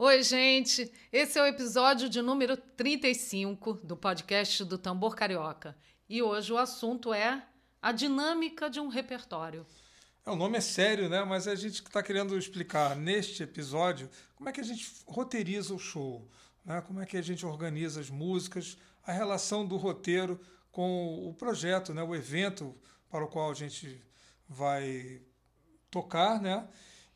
Oi, gente! Esse é o episódio de número 35 do podcast do Tambor Carioca. E hoje o assunto é a dinâmica de um repertório. É, o nome é sério, né? Mas a gente está querendo explicar neste episódio como é que a gente roteiriza o show, né? como é que a gente organiza as músicas, a relação do roteiro com o projeto, né? o evento para o qual a gente vai tocar, né?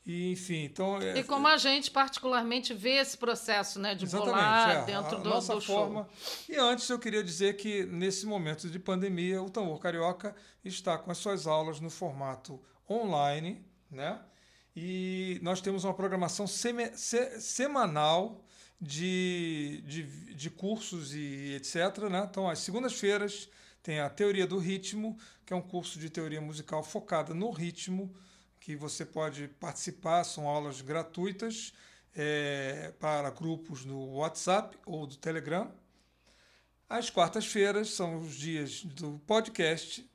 E, enfim, então... É, e como a gente particularmente vê esse processo né, de bolar é, dentro a, do, nossa do forma. show. E antes eu queria dizer que nesse momento de pandemia, o Tambor Carioca está com as suas aulas no formato online, né? E nós temos uma programação seme, se, semanal de, de, de cursos e etc. Né? Então, às segundas-feiras tem a Teoria do Ritmo, que é um curso de teoria musical focada no ritmo, que você pode participar, são aulas gratuitas é, para grupos no WhatsApp ou do Telegram. Às quartas-feiras são os dias do podcast,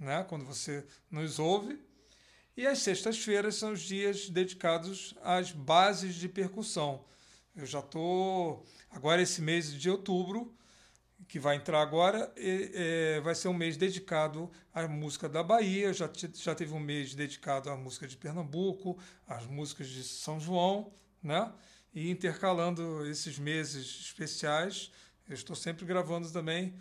né, quando você nos ouve. E as sextas-feiras são os dias dedicados às bases de percussão. Eu já estou. Agora, esse mês de outubro, que vai entrar agora, é, vai ser um mês dedicado à música da Bahia. Já, já teve um mês dedicado à música de Pernambuco, às músicas de São João, né? E intercalando esses meses especiais, eu estou sempre gravando também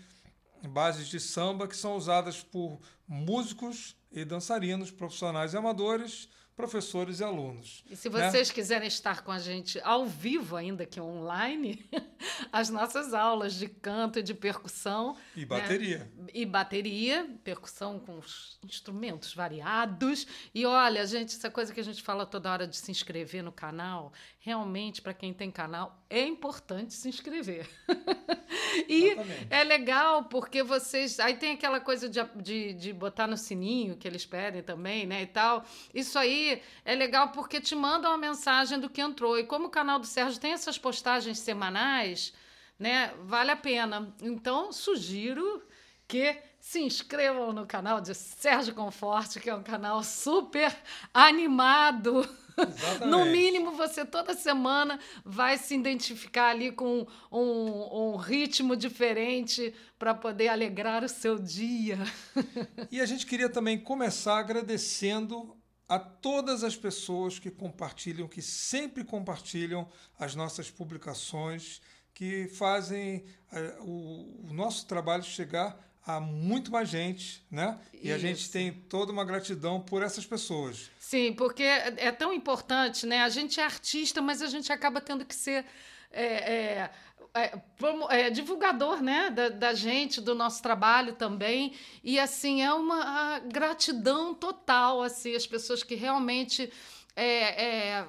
bases de samba que são usadas por músicos e dançarinos profissionais e amadores professores e alunos. E se né? vocês né? quiserem estar com a gente ao vivo, ainda que online, as nossas aulas de canto e de percussão. E né? bateria. Né? E bateria, percussão com instrumentos variados. E olha, gente, essa coisa que a gente fala toda hora de se inscrever no canal, realmente, para quem tem canal, é importante se inscrever. e Exatamente. é legal porque vocês. Aí tem aquela coisa de, de, de botar no sininho que eles pedem também, né? E tal. Isso aí é legal porque te manda uma mensagem do que entrou. E como o canal do Sérgio tem essas postagens semanais, né? Vale a pena. Então, sugiro que se inscrevam no canal de Sérgio Conforte, que é um canal super animado. no mínimo, você toda semana vai se identificar ali com um, um ritmo diferente para poder alegrar o seu dia. e a gente queria também começar agradecendo a todas as pessoas que compartilham, que sempre compartilham as nossas publicações, que fazem uh, o, o nosso trabalho chegar a muito mais gente, né? E Isso. a gente tem toda uma gratidão por essas pessoas. Sim, porque é, é tão importante, né? A gente é artista, mas a gente acaba tendo que ser é, é, é, é, divulgador né, da, da, gente, do nosso trabalho também. E assim, é uma gratidão total, assim, as pessoas que realmente. É, é,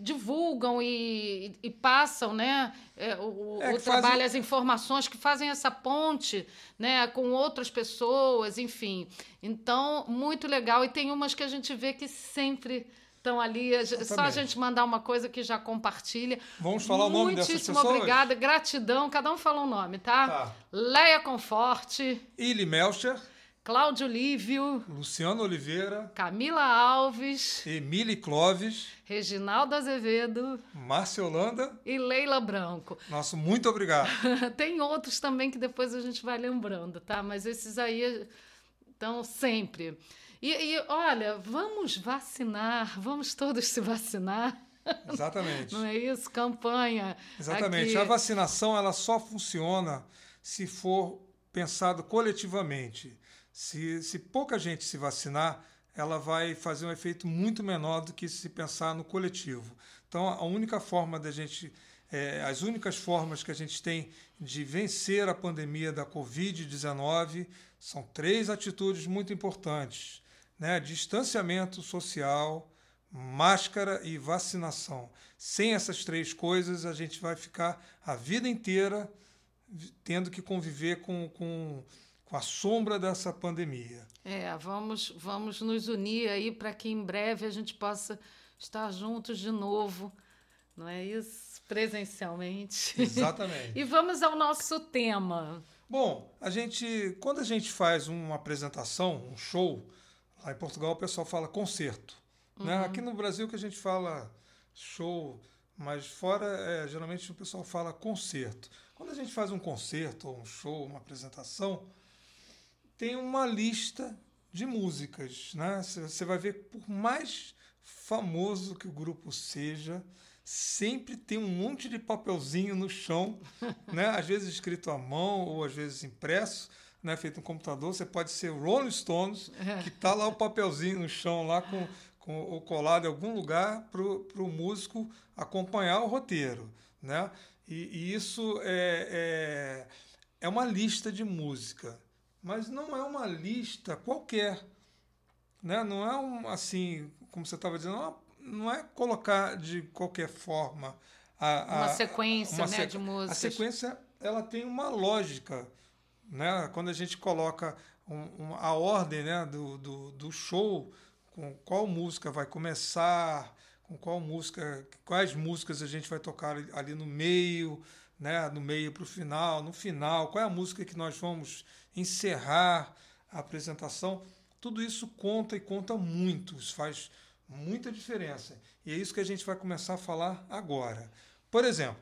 divulgam e, e, passam né, é, o, é, o trabalho, fazem... as informações que fazem essa ponte né, com outras pessoas, enfim. Então, muito legal. E tem umas que a gente vê que sempre Estão ali, só a gente mandar uma coisa que já compartilha. Vamos falar o nome dessas pessoas? Muitíssimo obrigada, gratidão. Cada um fala um nome, tá? tá. Leia Conforte. Ili Melcher. Cláudio Lívio. Luciano Oliveira. Camila Alves. Emília Clóvis. Reginaldo Azevedo. Márcia Holanda. E Leila Branco. Nosso muito obrigado. Tem outros também que depois a gente vai lembrando, tá? Mas esses aí estão sempre. E, e olha, vamos vacinar, vamos todos se vacinar. Exatamente. Não é isso? Campanha. Exatamente. Aqui. A vacinação ela só funciona se for pensado coletivamente. Se, se pouca gente se vacinar, ela vai fazer um efeito muito menor do que se pensar no coletivo. Então, a única forma da gente, é, as únicas formas que a gente tem de vencer a pandemia da Covid-19 são três atitudes muito importantes né, distanciamento social, máscara e vacinação. Sem essas três coisas, a gente vai ficar a vida inteira tendo que conviver com, com, com a sombra dessa pandemia. É, vamos, vamos nos unir aí para que em breve a gente possa estar juntos de novo, não é isso? Presencialmente. Exatamente. e vamos ao nosso tema. Bom, a gente, quando a gente faz uma apresentação, um show, Lá em Portugal o pessoal fala concerto. Né? Uhum. Né? Aqui no Brasil que a gente fala show, mas fora, é, geralmente o pessoal fala concerto. Quando a gente faz um concerto, ou um show, uma apresentação, tem uma lista de músicas. Né? Você vai ver, por mais famoso que o grupo seja, sempre tem um monte de papelzinho no chão, né? às vezes escrito à mão ou às vezes impresso, né? feito no computador. Você pode ser Rolling Stones, é. que está lá o papelzinho no chão, lá com, com o colado em algum lugar, para o músico acompanhar o roteiro. Né? E, e isso é, é, é uma lista de música, mas não é uma lista qualquer. Né? Não é um, assim, como você estava dizendo, não é, não é colocar de qualquer forma a, a, uma sequência uma né, de músicas. A sequência ela tem uma lógica. Né? Quando a gente coloca um, a ordem né, do, do, do show, com qual música vai começar, com qual música, quais músicas a gente vai tocar ali no meio, né, no meio para o final, no final, qual é a música que nós vamos encerrar a apresentação. Tudo isso conta e conta muito, isso faz muita diferença. E é isso que a gente vai começar a falar agora. Por exemplo,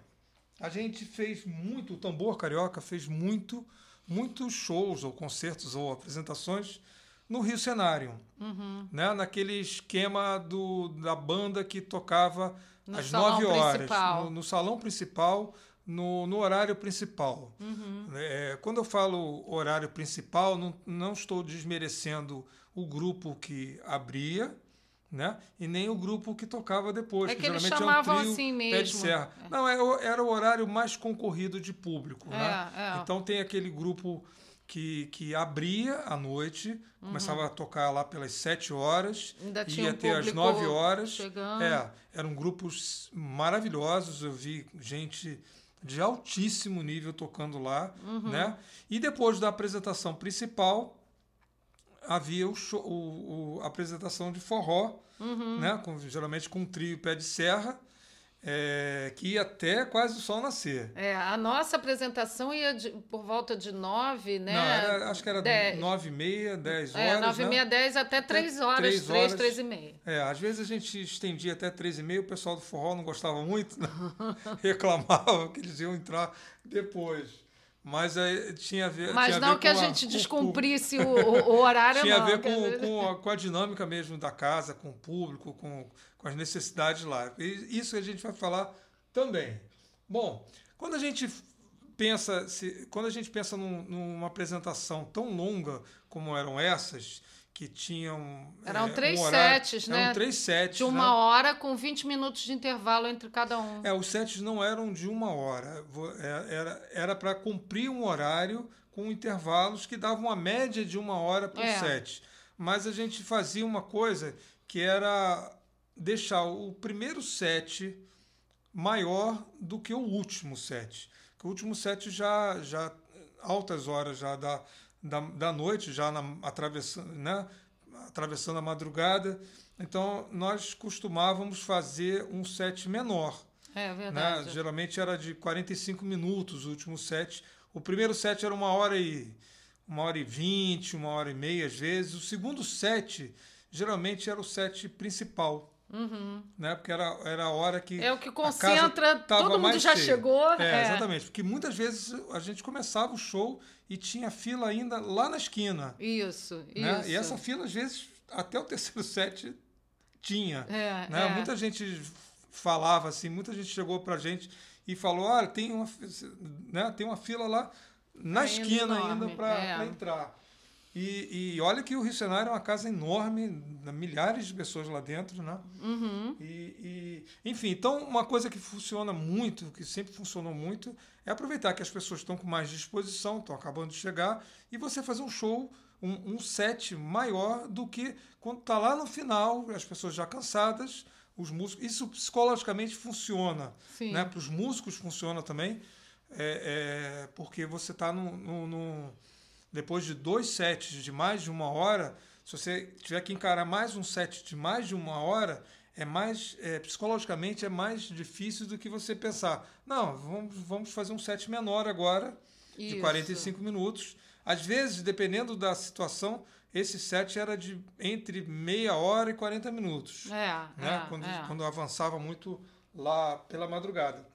a gente fez muito, o Tambor Carioca fez muito, muitos shows ou concertos ou apresentações no Rio Cenário, uhum. né? naquele esquema do, da banda que tocava no às nove horas, no, no, salão principal, no, no horário principal. Uhum. É, quando eu falo horário principal, não, não estou desmerecendo o grupo que abria, né? E nem o grupo que tocava depois. É que, que eles chamavam é um trio, assim mesmo. Serra. É. Não, é, era o horário mais concorrido de público, né? É, é. Então tem aquele grupo que, que abria à noite, uhum. começava a tocar lá pelas sete horas, Ainda ia um até às nove horas. Chegando. É, eram grupos maravilhosos, eu vi gente de altíssimo nível tocando lá, uhum. né? E depois da apresentação principal havia o, show, o, o a apresentação de forró, uhum. né? Com, geralmente com um trio pé de serra é, que ia até quase o sol nascer. É, a nossa apresentação ia de, por volta de nove, né? Não, era, acho que era dez. nove e meia, dez é, horas. É, nove né? e meia, dez até três horas, três, três, horas. três e meia. É, às vezes a gente estendia até três e meia, o pessoal do forró não gostava muito, né? reclamava que eles iam entrar depois. Mas aí tinha a ver. Mas não a que a, gente descumprisse o, o, horário, tinha não. A ver com, com, a, com a dinâmica mesmo da casa, com o público, com, com as necessidades lá. E isso a gente vai falar também. Bom, quando a gente pensa, se, quando a gente pensa num, numa apresentação tão longa como eram essas, que tinham. Eram é, três um horário, sets, né? Eram três sets. De uma né? hora com 20 minutos de intervalo entre cada um. É, os sets não eram de uma hora. É, era para cumprir um horário com intervalos que davam uma média de uma hora por é. set. Mas a gente fazia uma coisa que era deixar o primeiro set maior do que o último set. Que o último set já, já altas horas já da da, da noite, já na, atravessando, né? atravessando a madrugada. Então, nós costumávamos fazer um set menor. É verdade. Né? Geralmente era de 45 minutos o último set. O primeiro set era uma hora e uma hora e vinte, uma hora e meia às vezes. O segundo set geralmente era o set principal. Uhum. Né? Porque era, era a hora que. É o que concentra, todo mundo já chegou. É, é, exatamente. Porque muitas vezes a gente começava o show e tinha fila ainda lá na esquina. Isso, né? isso. E essa fila, às vezes, até o terceiro set tinha. É, né? É. Muita gente falava assim, muita gente chegou pra gente e falou: olha, tem uma, né, tem uma fila lá na ainda esquina enorme. ainda para é. entrar. E, e, olha que o Rio Cenário é uma casa enorme, milhares de pessoas lá dentro, né? Uhum. E, e, enfim, então uma coisa que funciona muito, que sempre funcionou muito, é aproveitar que as pessoas estão com mais disposição, estão acabando de chegar, e você fazer um show, um, um set maior do que quando está lá no final, as pessoas já cansadas, os músicos. Isso psicologicamente funciona. Né? Para os músicos funciona também, é, é porque você está no, depois de dois sets de mais de uma hora, se você tiver que encarar mais um set de mais de uma hora, é mais é, psicologicamente é mais difícil do que você pensar. Não, vamos, vamos fazer um set menor agora, Isso. de 45 minutos. Às vezes, dependendo da situação, esse set era de entre meia hora e 40 minutos. É, né? É, quando, é. quando avançava muito lá pela madrugada.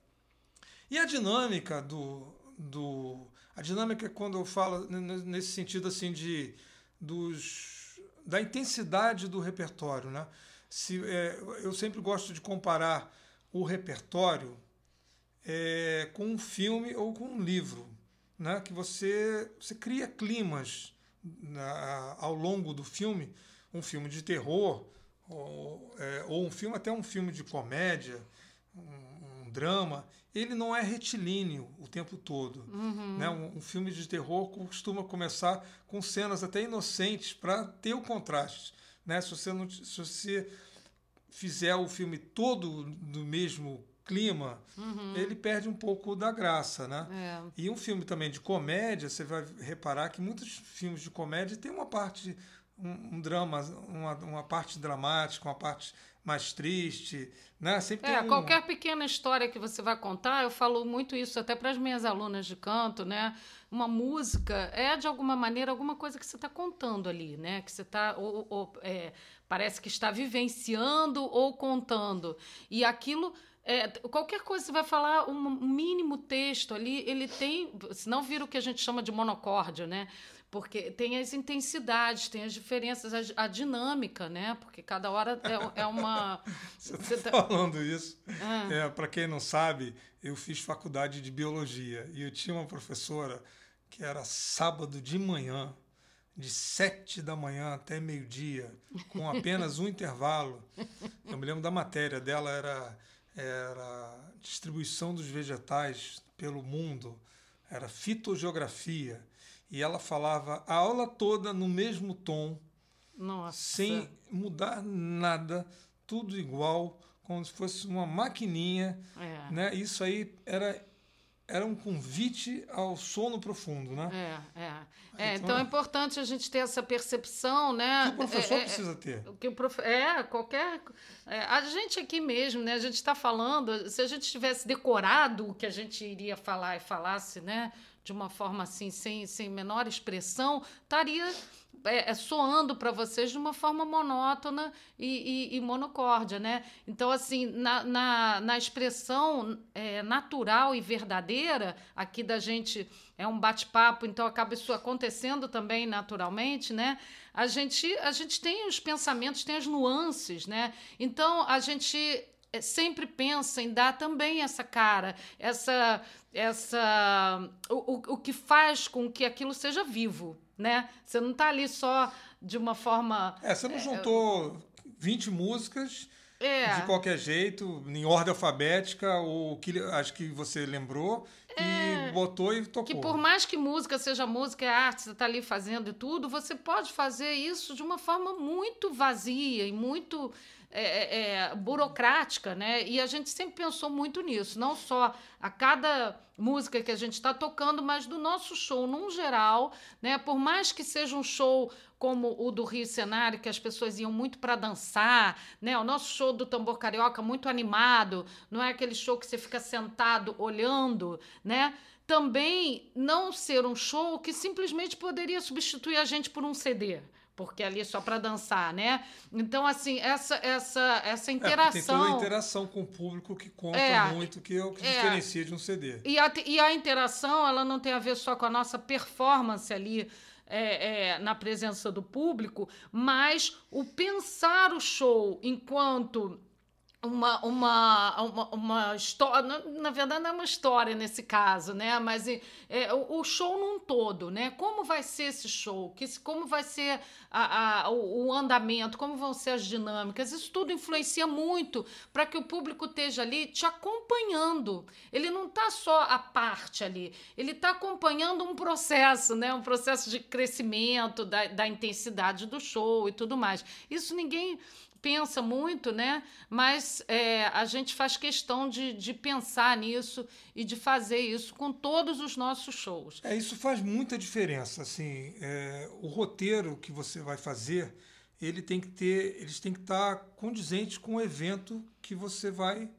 E a dinâmica do, do a dinâmica quando eu falo nesse sentido assim de dos da intensidade do repertório, né? Se, é, eu sempre gosto de comparar o repertório é, com um filme ou com um livro, né? Que você você cria climas na, ao longo do filme, um filme de terror ou, é, ou um filme até um filme de comédia, um, um drama, ele não é retilíneo o tempo todo. Uhum. Né? Um, um, filme de terror costuma começar com cenas até inocentes para ter o contraste. Né? Se, você não, se você fizer o filme todo do mesmo clima, uhum. ele perde um pouco da graça, né? É. E um filme também de comédia, você vai reparar que muitos filmes de comédia têm uma parte, um, um drama, uma, uma parte dramática, uma parte mais triste, né? Sempre é, um... qualquer pequena história que você vai contar, eu falo muito isso até para as minhas alunas de canto, né? Uma música é de alguma maneira alguma coisa que você está contando ali, né? Que você está ou, ou é, parece que está vivenciando ou contando e aquilo é, qualquer coisa que você vai falar, um mínimo texto ali, ele tem. Senão vira o que a gente chama de monocórdio, né? Porque tem as intensidades, tem as diferenças, a, a dinâmica, né? Porque cada hora é, é uma. você está tá... falando isso. Ah. É, Para quem não sabe, eu fiz faculdade de biologia e eu tinha uma professora que era sábado de manhã, de sete da manhã até meio-dia, com apenas um intervalo. Eu me lembro da matéria dela, era era distribuição dos vegetais pelo mundo, era fitogeografia. E ela falava a aula toda no mesmo tom, Nossa. sem mudar nada, tudo igual, como se fosse uma maquininha. É. Né? Isso aí era era um convite ao sono profundo, né? É, é. é então, então, é importante a gente ter essa percepção, né? Que o professor é, é precisa ter. Que o prof... É, qualquer. É, a gente aqui mesmo, né? A gente está falando, se a gente tivesse decorado o que a gente iria falar e falasse, né? De uma forma assim, sem, sem menor expressão, estaria é, é, soando para vocês de uma forma monótona e, e, e monocórdia, né? Então, assim, na, na, na expressão é, natural e verdadeira, aqui da gente é um bate-papo, então acaba isso acontecendo também naturalmente, né? A gente, a gente tem os pensamentos, tem as nuances, né? Então, a gente sempre pensa em dar também essa cara, essa essa o, o, o que faz com que aquilo seja vivo, né? Você não está ali só de uma forma. É, você não juntou é, 20 músicas é. de qualquer jeito, em ordem alfabética, ou que acho que você lembrou, é, e botou e tocou. Que por mais que música seja música, é arte, você está ali fazendo e tudo, você pode fazer isso de uma forma muito vazia e muito é, é, é, burocrática, né? E a gente sempre pensou muito nisso, não só a cada música que a gente está tocando, mas do nosso show num geral, né? Por mais que seja um show como o do Rio Cenário, que as pessoas iam muito para dançar, né? O nosso show do Tambor Carioca muito animado, não é aquele show que você fica sentado olhando, né? Também não ser um show que simplesmente poderia substituir a gente por um CD porque ali é só para dançar, né? Então, assim, essa essa essa interação... É, tem toda a interação com o público que conta é, muito, que é o que é, diferencia de um CD. E a, e a interação, ela não tem a ver só com a nossa performance ali, é, é, na presença do público, mas o pensar o show enquanto uma, uma, uma, uma história, na verdade não é uma história nesse caso, né? Mas é, o, o, show num todo, né? Como vai ser esse show? Que, como vai ser a, a, o, o, andamento? Como vão ser as dinâmicas? Isso tudo influencia muito para que o público esteja ali te acompanhando. Ele não está só a parte ali, ele está acompanhando um processo, né? Um processo de crescimento da, da intensidade do show e tudo mais. Isso ninguém pensa muito, né? Mas é, a gente faz questão de, de pensar nisso e de fazer isso com todos os nossos shows. É, isso faz muita diferença. Assim, é, o roteiro que você vai fazer, ele tem que ter, eles têm que estar condizentes com o evento que você vai,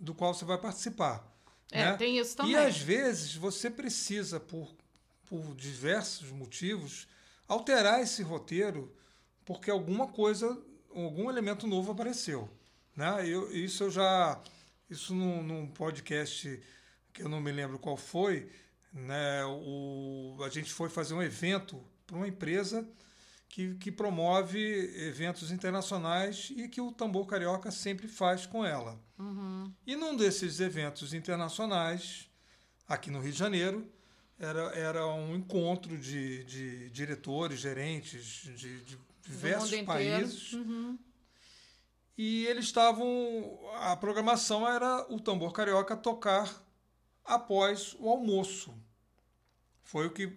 do qual você vai participar. É, né? tem isso também. E às vezes você precisa, por, por diversos motivos, alterar esse roteiro porque alguma coisa algum elemento novo apareceu. Né? Eu, isso eu já, isso num, num podcast que eu não me lembro qual foi, né? O, a gente foi fazer um evento para uma empresa que, que promove eventos internacionais e que o Tambor Carioca sempre faz com ela. Uhum. E num desses eventos internacionais, aqui no Rio de Janeiro, era, era um encontro de, de diretores, gerentes de, de diversos países. Uhum. E eles estavam. A programação era o tambor carioca tocar após o almoço. Foi o que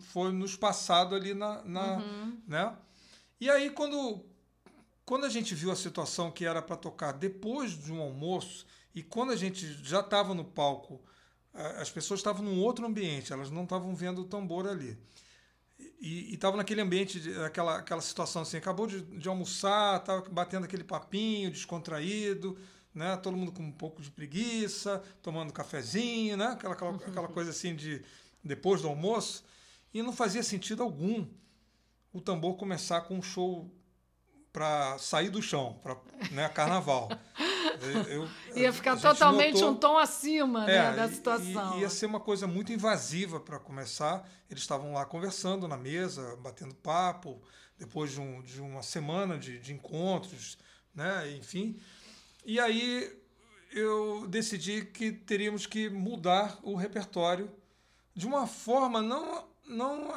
foi nos passado ali na. na Uhum. né? E aí, quando, quando a gente viu a situação que era para tocar depois de um almoço, e quando a gente já estava no palco, as pessoas estavam num outro ambiente, elas não estavam vendo o tambor ali. E estavam naquele ambiente, de- aquela, aquela situação assim, acabou de, de almoçar, estava batendo aquele papinho descontraído, né? todo mundo com um pouco de preguiça, tomando cafezinho, né? aquela, aquela, aquela coisa assim de depois do almoço. E não fazia sentido algum o tambor começar com um show para sair do chão, para né, carnaval. Eu- Ia ficar totalmente notou- um tom acima né, é, da e- situação. e- ia ser uma coisa muito invasiva para começar. Eles estavam lá conversando na mesa, batendo papo, depois de, um- de uma semana de, de encontros, né? enfim. E aí eu decidi que teríamos que mudar o repertório de uma forma não não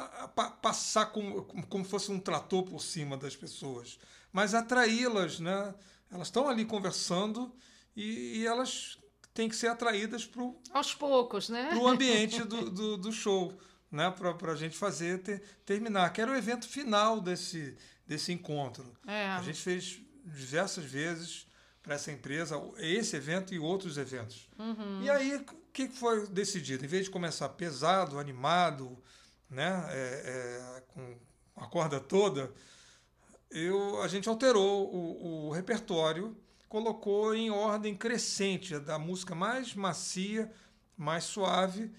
passar como, como fosse um trator por cima das pessoas, mas atraí-las, né? Elas estão ali conversando e, e elas têm que ser atraídas para o Aos poucos, né? ambiente do, do, do show, né? Para a gente fazer ter, terminar, que era o evento final desse, desse encontro. É. A gente fez diversas vezes para essa empresa esse evento e outros eventos. Uhum. E aí, o que foi decidido? Em vez de começar pesado, animado, né, é, é, com a corda toda, eu, a gente alterou o, o repertório, colocou em ordem crescente, da música mais macia, mais suave,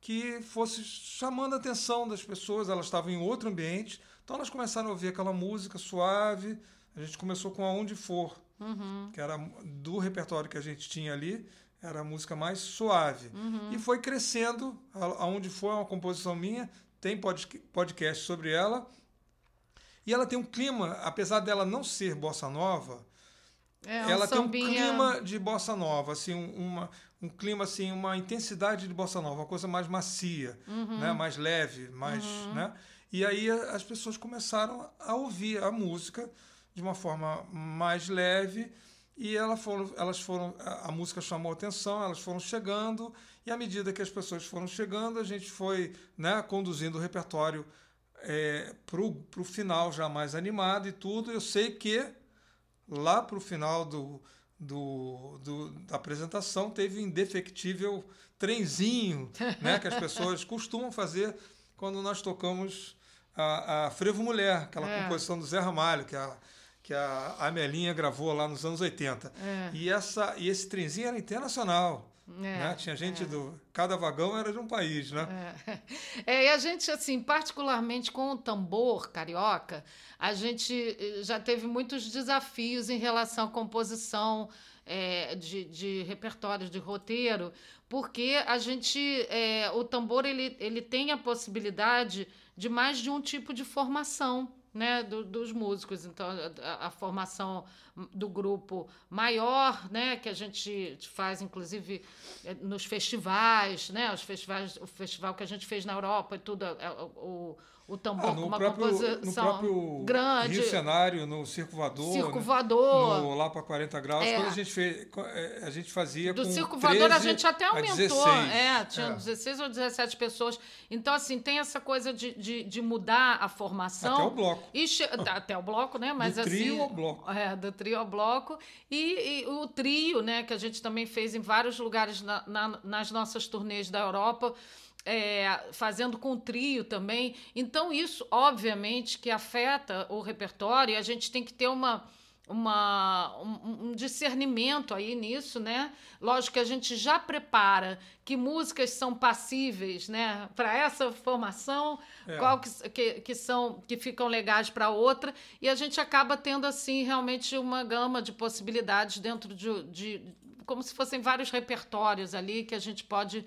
que fosse chamando a atenção das pessoas. Elas estavam em outro ambiente, então elas começaram a ouvir aquela música suave. A gente começou com Aonde For, Uhum. que era do repertório que a gente tinha ali, era a música mais suave. Uhum. E foi crescendo, aonde foi uma composição minha, tem podca- podcast sobre ela. E ela tem um clima, apesar dela não ser bossa nova, É, um ela tem um sambinha- clima de bossa nova, assim, um, uma, um clima assim, uma intensidade de bossa nova, uma coisa mais macia, Uhum. né, mais leve, mais, né? E aí as pessoas começaram a ouvir a música de uma forma mais leve e ela foram, elas foram, a, a música chamou atenção, elas foram chegando e à medida que as pessoas foram chegando, a gente foi, né, conduzindo o repertório é, pro, pro final já mais animado e tudo. Eu sei que lá pro final do, do, do- da apresentação teve um indefectível trenzinho, né, que as pessoas costumam fazer quando nós tocamos a, a Frevo Mulher, aquela É. composição do Zé Ramalho, que a, que a Amelinha gravou lá nos anos 80. É. E, essa, e esse trenzinho era internacional. É, né? Tinha gente é. do. Cada vagão era de um país, né? É. É, e a gente, assim, particularmente com o tambor carioca, a gente eh, já teve muitos desafios em relação à composição é, de, de repertórios, de roteiro, porque a gente, é, o tambor, ele, ele tem a possibilidade de mais de um tipo de formação, né, do- dos músicos. Então, a, a formação do grupo maior, né, que a gente faz, inclusive, eh, nos festivais, né, os festivais, o festival que a gente fez na Europa e tudo, é, o, o tambor Ah, com no, uma próprio, no composição próprio grande, Rio Cenário, no Circo Voador, circo né? no Lá para 40 graus, É. quando a gente fez, eh, a gente fazia Do com Circo 13 Voador a gente até aumentou. 16. É, tinha É. 16 ou 17 pessoas. Então, assim, tem essa coisa de, de, de mudar a formação. Até o bloco. Che- até o bloco, né? Mas Do assim, trio ao bloco. É, do trio ao bloco. E, e o trio, né, que a gente também fez em vários lugares na- na- nas nossas turnês da Europa. É, fazendo com trio também. Então, isso, obviamente, que afeta o repertório, e a gente tem que ter uma, uma, um, um discernimento aí nisso, né? Lógico que a gente já prepara que músicas são passíveis, né, para essa formação, É. qual que, que, que são que ficam legais para outra, e a gente acaba tendo assim realmente uma gama de possibilidades dentro de, de como se fossem vários repertórios ali que a gente pode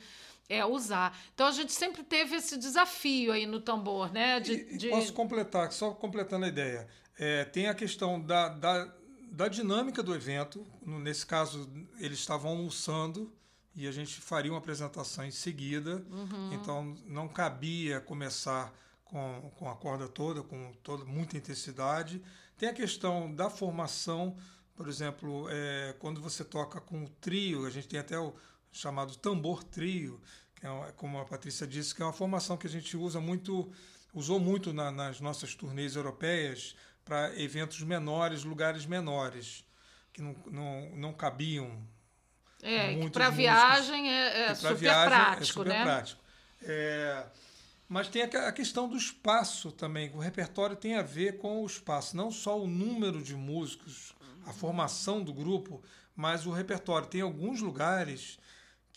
é, usar. Então a gente sempre teve esse desafio aí no tambor, né? De, e, de... Posso completar, só completando a ideia. É, tem a questão da, da, da dinâmica do evento. Nesse caso, eles estavam almoçando e a gente faria uma apresentação em seguida. Uhum. Então não cabia começar com, com a corda toda, com toda muita intensidade. Tem a questão da formação, por exemplo, é, quando você toca com o trio, a gente tem até o chamado tambor trio, que é, como a Patrícia disse, que é uma formação que a gente usa muito, usou muito na, nas nossas turnês europeias para eventos menores, lugares menores, que não, não, não cabiam. É, para viagem é, é super viagem prático, é super né? Prático. É, mas tem a questão do espaço também. O repertório tem a ver com o espaço, não só o número de músicos, a formação do grupo, mas o repertório. Tem alguns lugares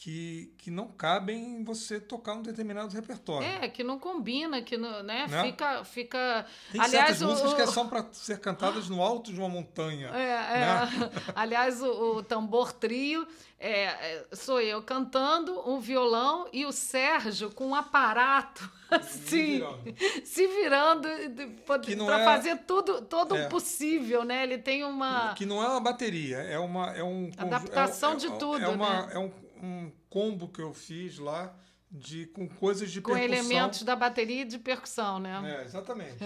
que, que não cabem você tocar um determinado repertório. É, que não combina, que não, né? né? Fica, fica. Tem Aliás, certas o, músicas que são para ser cantadas no alto de uma montanha. É, é. né? é. Aliás, o, o, tambor trio é, é, sou eu cantando, um violão e o Sérgio com um aparato assim, se virando, para é... fazer tudo todo é. o possível, né? Ele tem uma que não é uma bateria, é uma é um adaptação é, de tudo, é uma, né? É um um combo que eu fiz lá de com coisas de com percussão. Com elementos da bateria e de percussão, né? É, exatamente.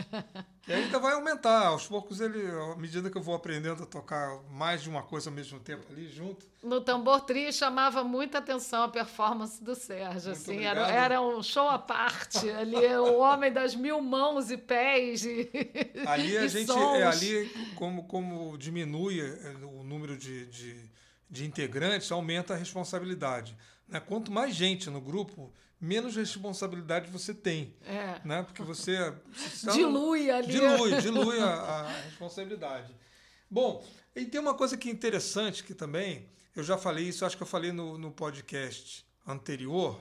e ainda vai aumentar. Aos poucos, ele, à medida que eu vou aprendendo a tocar mais de uma coisa ao mesmo tempo ali junto. No tambor trio chamava muita atenção a performance do Sérgio. assim, era, era um show à parte. Ali, o homem das mil mãos e pés. E, ali a gente. É, ali, como, como diminui é, o número de, de de integrantes, aumenta a responsabilidade. Né? Quanto mais gente no grupo, menos responsabilidade você tem. É. Né? Porque você. você dilui ali. Dilui, dilui a, a, responsabilidade. Bom, e tem uma coisa que é interessante que também, eu já falei isso, acho que eu falei no, no podcast anterior,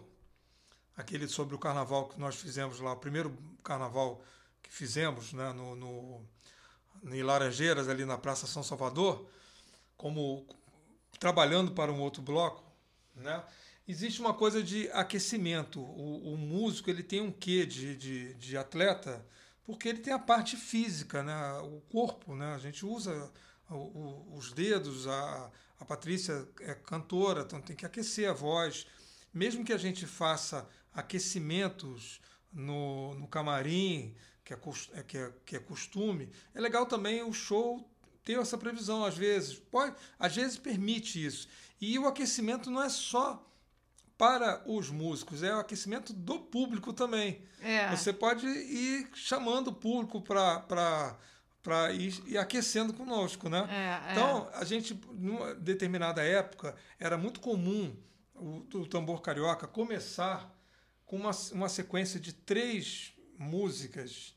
aquele sobre o carnaval que nós fizemos lá, o primeiro carnaval que fizemos né, no, no, em Laranjeiras, ali na Praça São Salvador, como trabalhando para um outro bloco, né? Existe uma coisa de aquecimento. O, o músico ele tem um quê de, de, de, atleta, porque ele tem a parte física, né? o corpo. Né? A gente usa o, o, os dedos, a, a Patrícia é cantora, então tem que aquecer a voz. Mesmo que a gente faça aquecimentos no, no camarim, que é, que, é, que é costume, é legal também o show ter essa previsão às vezes. Pode, às vezes permite isso. E o aquecimento não é só para os músicos, é o aquecimento do público também. É. Você pode ir chamando o público para para ir, ir, aquecendo conosco, né? É, é. então, a gente, numa determinada época, era muito comum o, o tambor carioca começar com uma, uma sequência de três músicas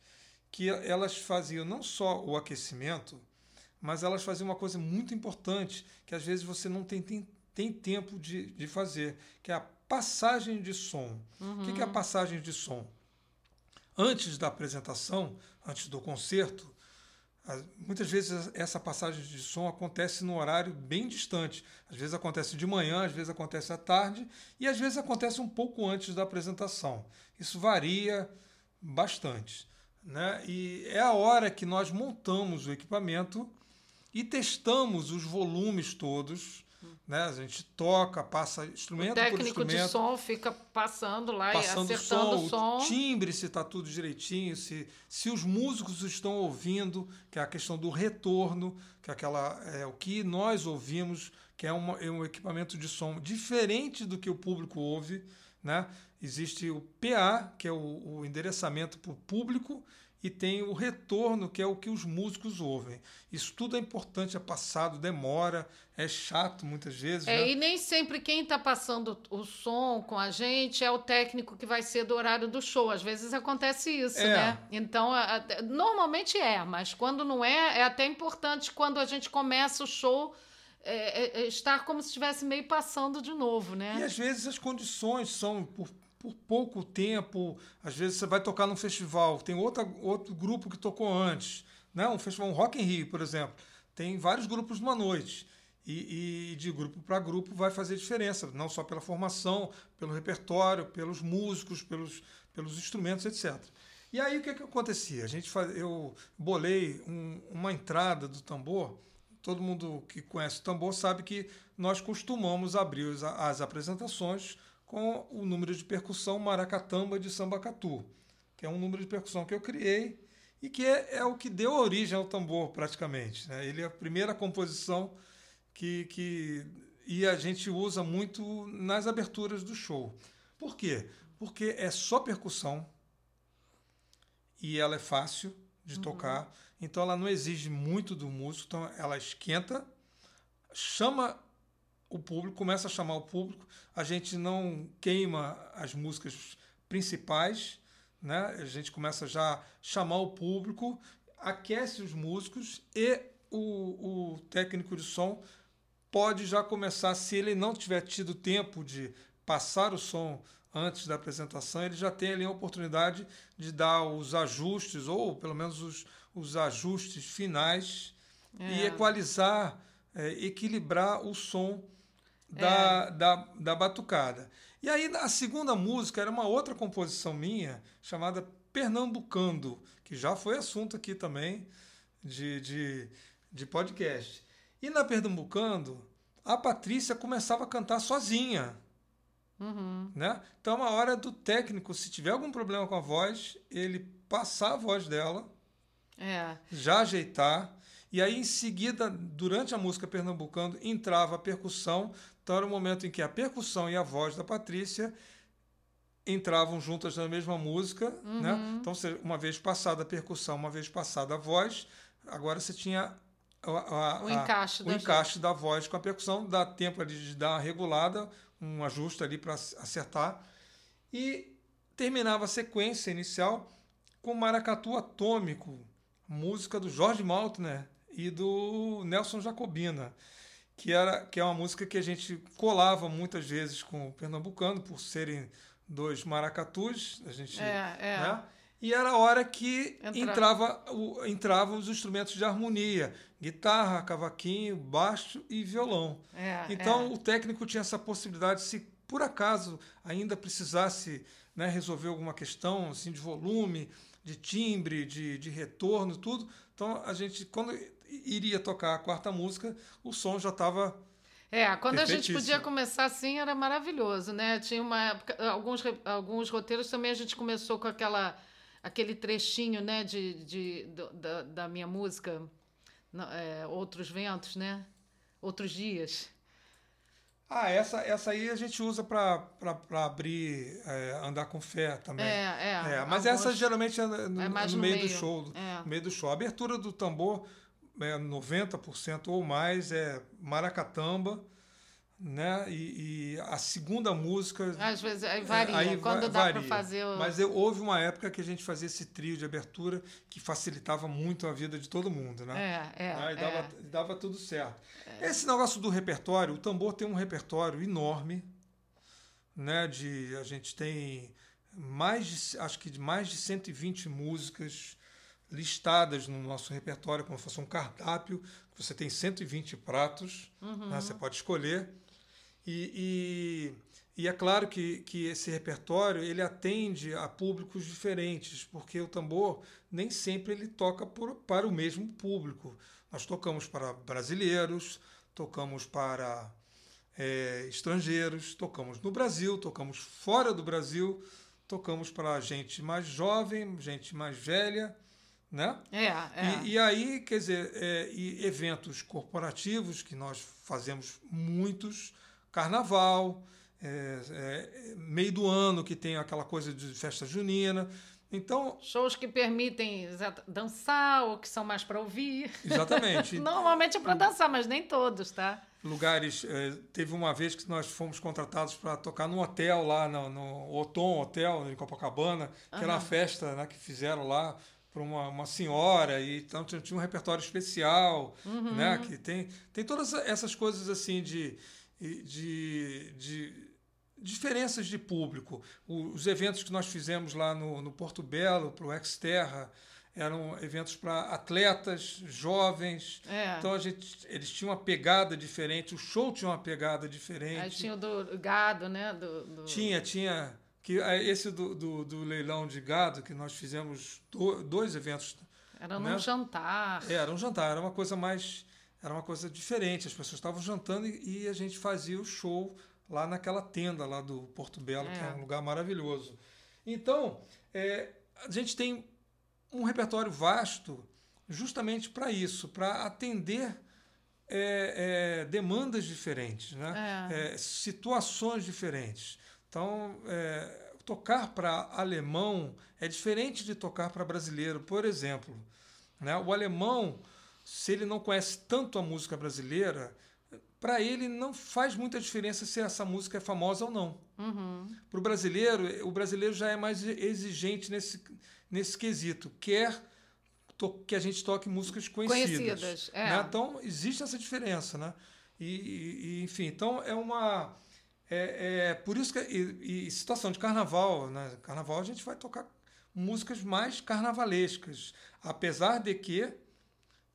que elas faziam não só o aquecimento, mas elas faziam uma coisa muito importante que às vezes você não tem, tem, tem tempo de, de fazer, que é a passagem de som. Uhum. O que é a passagem de som? Antes da apresentação, antes do concerto, muitas vezes essa passagem de som acontece no horário bem distante. Às vezes acontece de manhã, às vezes acontece à tarde e às vezes acontece um pouco antes da apresentação. Isso varia bastante. Né? E é a hora que nós montamos o equipamento e testamos os volumes todos. Né? A gente toca, passa instrumento por instrumento. O técnico de som fica passando lá passando e acertando o som, o timbre, se está tudo direitinho, se, se os músicos estão ouvindo, que é a questão do retorno, que é, aquela, é o que nós ouvimos, que é, uma, é um equipamento de som diferente do que o público ouve. Né? Existe o PA, que é o, o endereçamento para o público, e tem o retorno, que é o que os músicos ouvem. Isso tudo é importante, é passado, demora, é chato muitas vezes. É, né? E nem sempre quem está passando o som com a gente é o técnico que vai ser do horário do show. Às vezes acontece isso, é. né? Então, normalmente é, mas quando não é, é até importante quando a gente começa o show. É, é, é estar como se estivesse meio passando de novo, né? E às vezes as condições são por por pouco tempo. Às vezes você vai tocar num festival, tem outra, outro grupo que tocou antes. Né? Um festival, um Rock in Rio, por exemplo. Tem vários grupos numa noite. e, e de grupo para grupo vai fazer diferença, não só pela formação, pelo repertório, pelos músicos, pelos, pelos instrumentos, etc. E aí o que, que acontecia? A gente faz, eu bolei um, uma entrada do tambor. Todo mundo que conhece o tambor sabe que nós costumamos abrir as, as apresentações com o número de percussão maracatamba de sambacatu, que é um número de percussão que eu criei e que é, é o que deu origem ao tambor praticamente. Né? Ele é a primeira composição que, que e a gente usa muito nas aberturas do show. Por quê? Porque é só percussão e ela é fácil de uhum. tocar, então ela não exige muito do músico, então ela esquenta, chama o público, começa a chamar o público, a gente não queima as músicas principais, né? A gente começa já a chamar o público, aquece os músicos e o, o técnico de som pode já começar, se ele não tiver tido tempo de passar o som antes da apresentação, ele já tem ali a oportunidade de dar os ajustes, ou pelo menos os, os ajustes finais, é. e equalizar, é, equilibrar o som da, é. da, da batucada. E aí a segunda música era uma outra composição minha, chamada Pernambucando, que já foi assunto aqui também de, de, de podcast. E na Pernambucando, a Patrícia começava a cantar sozinha. Uhum. Né? Então, a hora do técnico, se tiver algum problema com a voz, ele passar a voz dela, é. já ajeitar. E aí, em seguida, durante a música Pernambucando, entrava a percussão. Então, era o momento em que a percussão e a voz da Patrícia entravam juntas na mesma música. Uhum. Né? Então, uma vez passada a percussão, uma vez passada a voz, agora você tinha a, a, o encaixe, a, o encaixe da voz com a percussão, dá tempo ali de dar uma regulada, um ajuste ali para acertar. E terminava a sequência inicial com Maracatu Atômico, música do Jorge Maltner e do Nelson Jacobina, que, era, que é uma música que a gente colava muitas vezes com o pernambucano, por serem dois maracatus. A gente, é, é. Né? E era a hora que Entra... entrava o, entravam os instrumentos de harmonia guitarra, cavaquinho, baixo e violão. É, então é. o técnico tinha essa possibilidade, se por acaso ainda precisasse né, resolver alguma questão assim, de volume, de timbre, de, de retorno, tudo. Então a gente, quando iria tocar a quarta música, o som já estava é, quando a gente podia começar assim era maravilhoso, né? Tinha uma época, alguns, alguns roteiros também a gente começou com aquela aquele trechinho, né, de, de, de da, da minha música é, outros ventos, né? Outros dias. Ah, essa, essa aí a gente usa para abrir, é, andar com fé também. É, é. é mas alguns... essa geralmente é no, é no, no meio, meio, do show. É. No meio do show. A abertura do tambor, é, 90% ou mais, é maracatamba né? E, e, a segunda música. Às vezes aí varia, aí quando dá para fazer. O... Mas eu, houve uma época que a gente fazia esse trio de abertura que facilitava muito a vida de todo mundo, né? É, é. Aí dava, é. dava tudo certo. É. Esse negócio do repertório, o tambor tem um repertório enorme, né? De, a gente tem mais de, acho que de mais de 120 músicas listadas no nosso repertório, como se fosse um cardápio, você tem 120 pratos, uhum. né? você pode escolher. E, e, e, é claro que, que esse repertório ele atende a públicos diferentes, porque o tambor nem sempre ele toca por, para o mesmo público. Nós tocamos para brasileiros, tocamos para é, estrangeiros, tocamos no Brasil, tocamos fora do Brasil, tocamos para gente mais jovem, gente mais velha, né? É, é. E, e aí, quer dizer, é, e eventos corporativos que nós fazemos muitos, carnaval, é, é, meio do ano que tem aquela coisa de festa junina. Então, shows que permitem dançar ou que são mais para ouvir. Exatamente. Normalmente é para dançar, mas nem todos, tá? Lugares. É, teve uma vez que nós fomos contratados para tocar num hotel lá no, no Otom Hotel em Copacabana, que uhum. era uma festa né, que fizeram lá para uma, uma senhora e então tinha um repertório especial, uhum. né? Que tem tem todas essas coisas assim de de, de diferenças de público. Os eventos que nós fizemos lá no, no Porto Belo, para o Exterra, eram eventos para atletas, jovens. É. Então a gente, eles tinham uma pegada diferente, o show tinha uma pegada diferente. Aí tinha o do gado, né? Do, do... Tinha, tinha. Que, é, esse do, do, do, leilão de gado, que nós fizemos do, dois eventos. Era num né? jantar. É, era um jantar, era uma coisa mais. Era uma coisa diferente. As pessoas estavam jantando e, e a gente fazia o show lá naquela tenda lá do Porto Belo, é. que é um lugar maravilhoso. Então, é, a gente tem um repertório vasto justamente para isso, para atender é, é, demandas diferentes, né? É. é situações diferentes. Então, é, tocar para alemão é diferente de tocar para brasileiro, por exemplo. Né? O alemão, se ele não conhece tanto a música brasileira, para ele não faz muita diferença se essa música é famosa ou não. Uhum. Para o brasileiro, o brasileiro já é mais exigente nesse, nesse quesito. Quer que a gente toque músicas conhecidas. Conhecidas, é. Né? Então, existe essa diferença, né? E, e, enfim, então é uma... É, é por isso que... E, e, situação de carnaval, né? Carnaval a gente vai tocar músicas mais carnavalescas. Apesar de que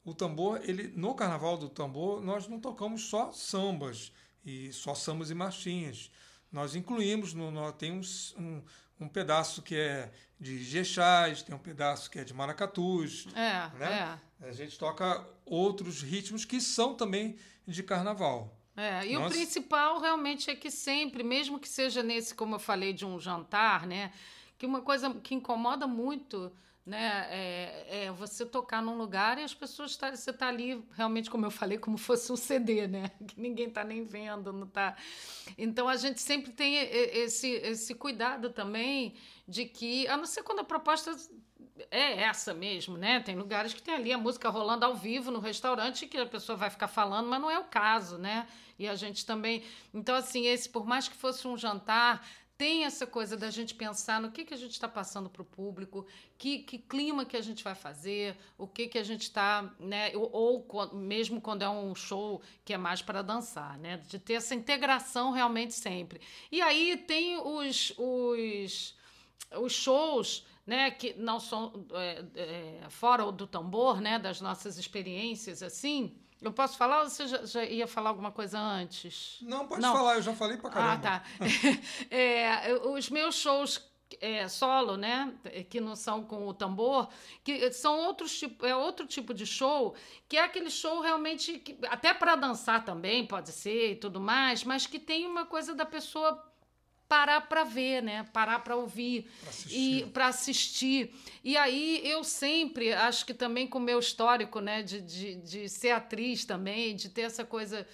o tambor, ele no carnaval do tambor, nós não tocamos só sambas e só sambas e marchinhas. Nós incluímos, no, no tem um, um, um pedaço que é de Jexás, tem um pedaço que é de Maracatus. É, né? é. A gente toca outros ritmos que são também de carnaval. É, e Nossa. o principal realmente é que sempre, mesmo que seja nesse, como eu falei, de um jantar, né? Que uma coisa que incomoda muito né? É, é, você tocar num lugar e as pessoas tá, você tá ali realmente como eu falei como fosse um CD, né? Que ninguém tá nem vendo, não tá. Então a gente sempre tem esse esse cuidado também de que a não ser quando a proposta é essa mesmo, né? Tem lugares que tem ali a música rolando ao vivo no restaurante que a pessoa vai ficar falando, mas não é o caso, né? E a gente também. Então, assim, esse, por mais que fosse um jantar, tem essa coisa da gente pensar no que, que a gente está passando para o público, que, que clima que a gente vai fazer, o que, que a gente está, né? Ou, ou, mesmo quando é um show que é mais para dançar, né? De ter essa integração realmente sempre. E aí tem os, os, os shows né, que não são é, é, fora do tambor, né, das nossas experiências assim, eu posso falar ou você já, já, ia falar alguma coisa antes? Não, pode Não. falar, eu já falei pra caramba. Ah, tá. é, os meus shows é, solo, né, que não são com o tambor, que são outros tipo, é outro tipo de show, que é aquele show realmente que, até para dançar também pode ser e tudo mais, mas que tem uma coisa da pessoa parar para ver, né? Parar para ouvir pra e para assistir. E aí eu sempre acho que também com o meu histórico, né, de, de, de ser atriz também, de ter essa coisa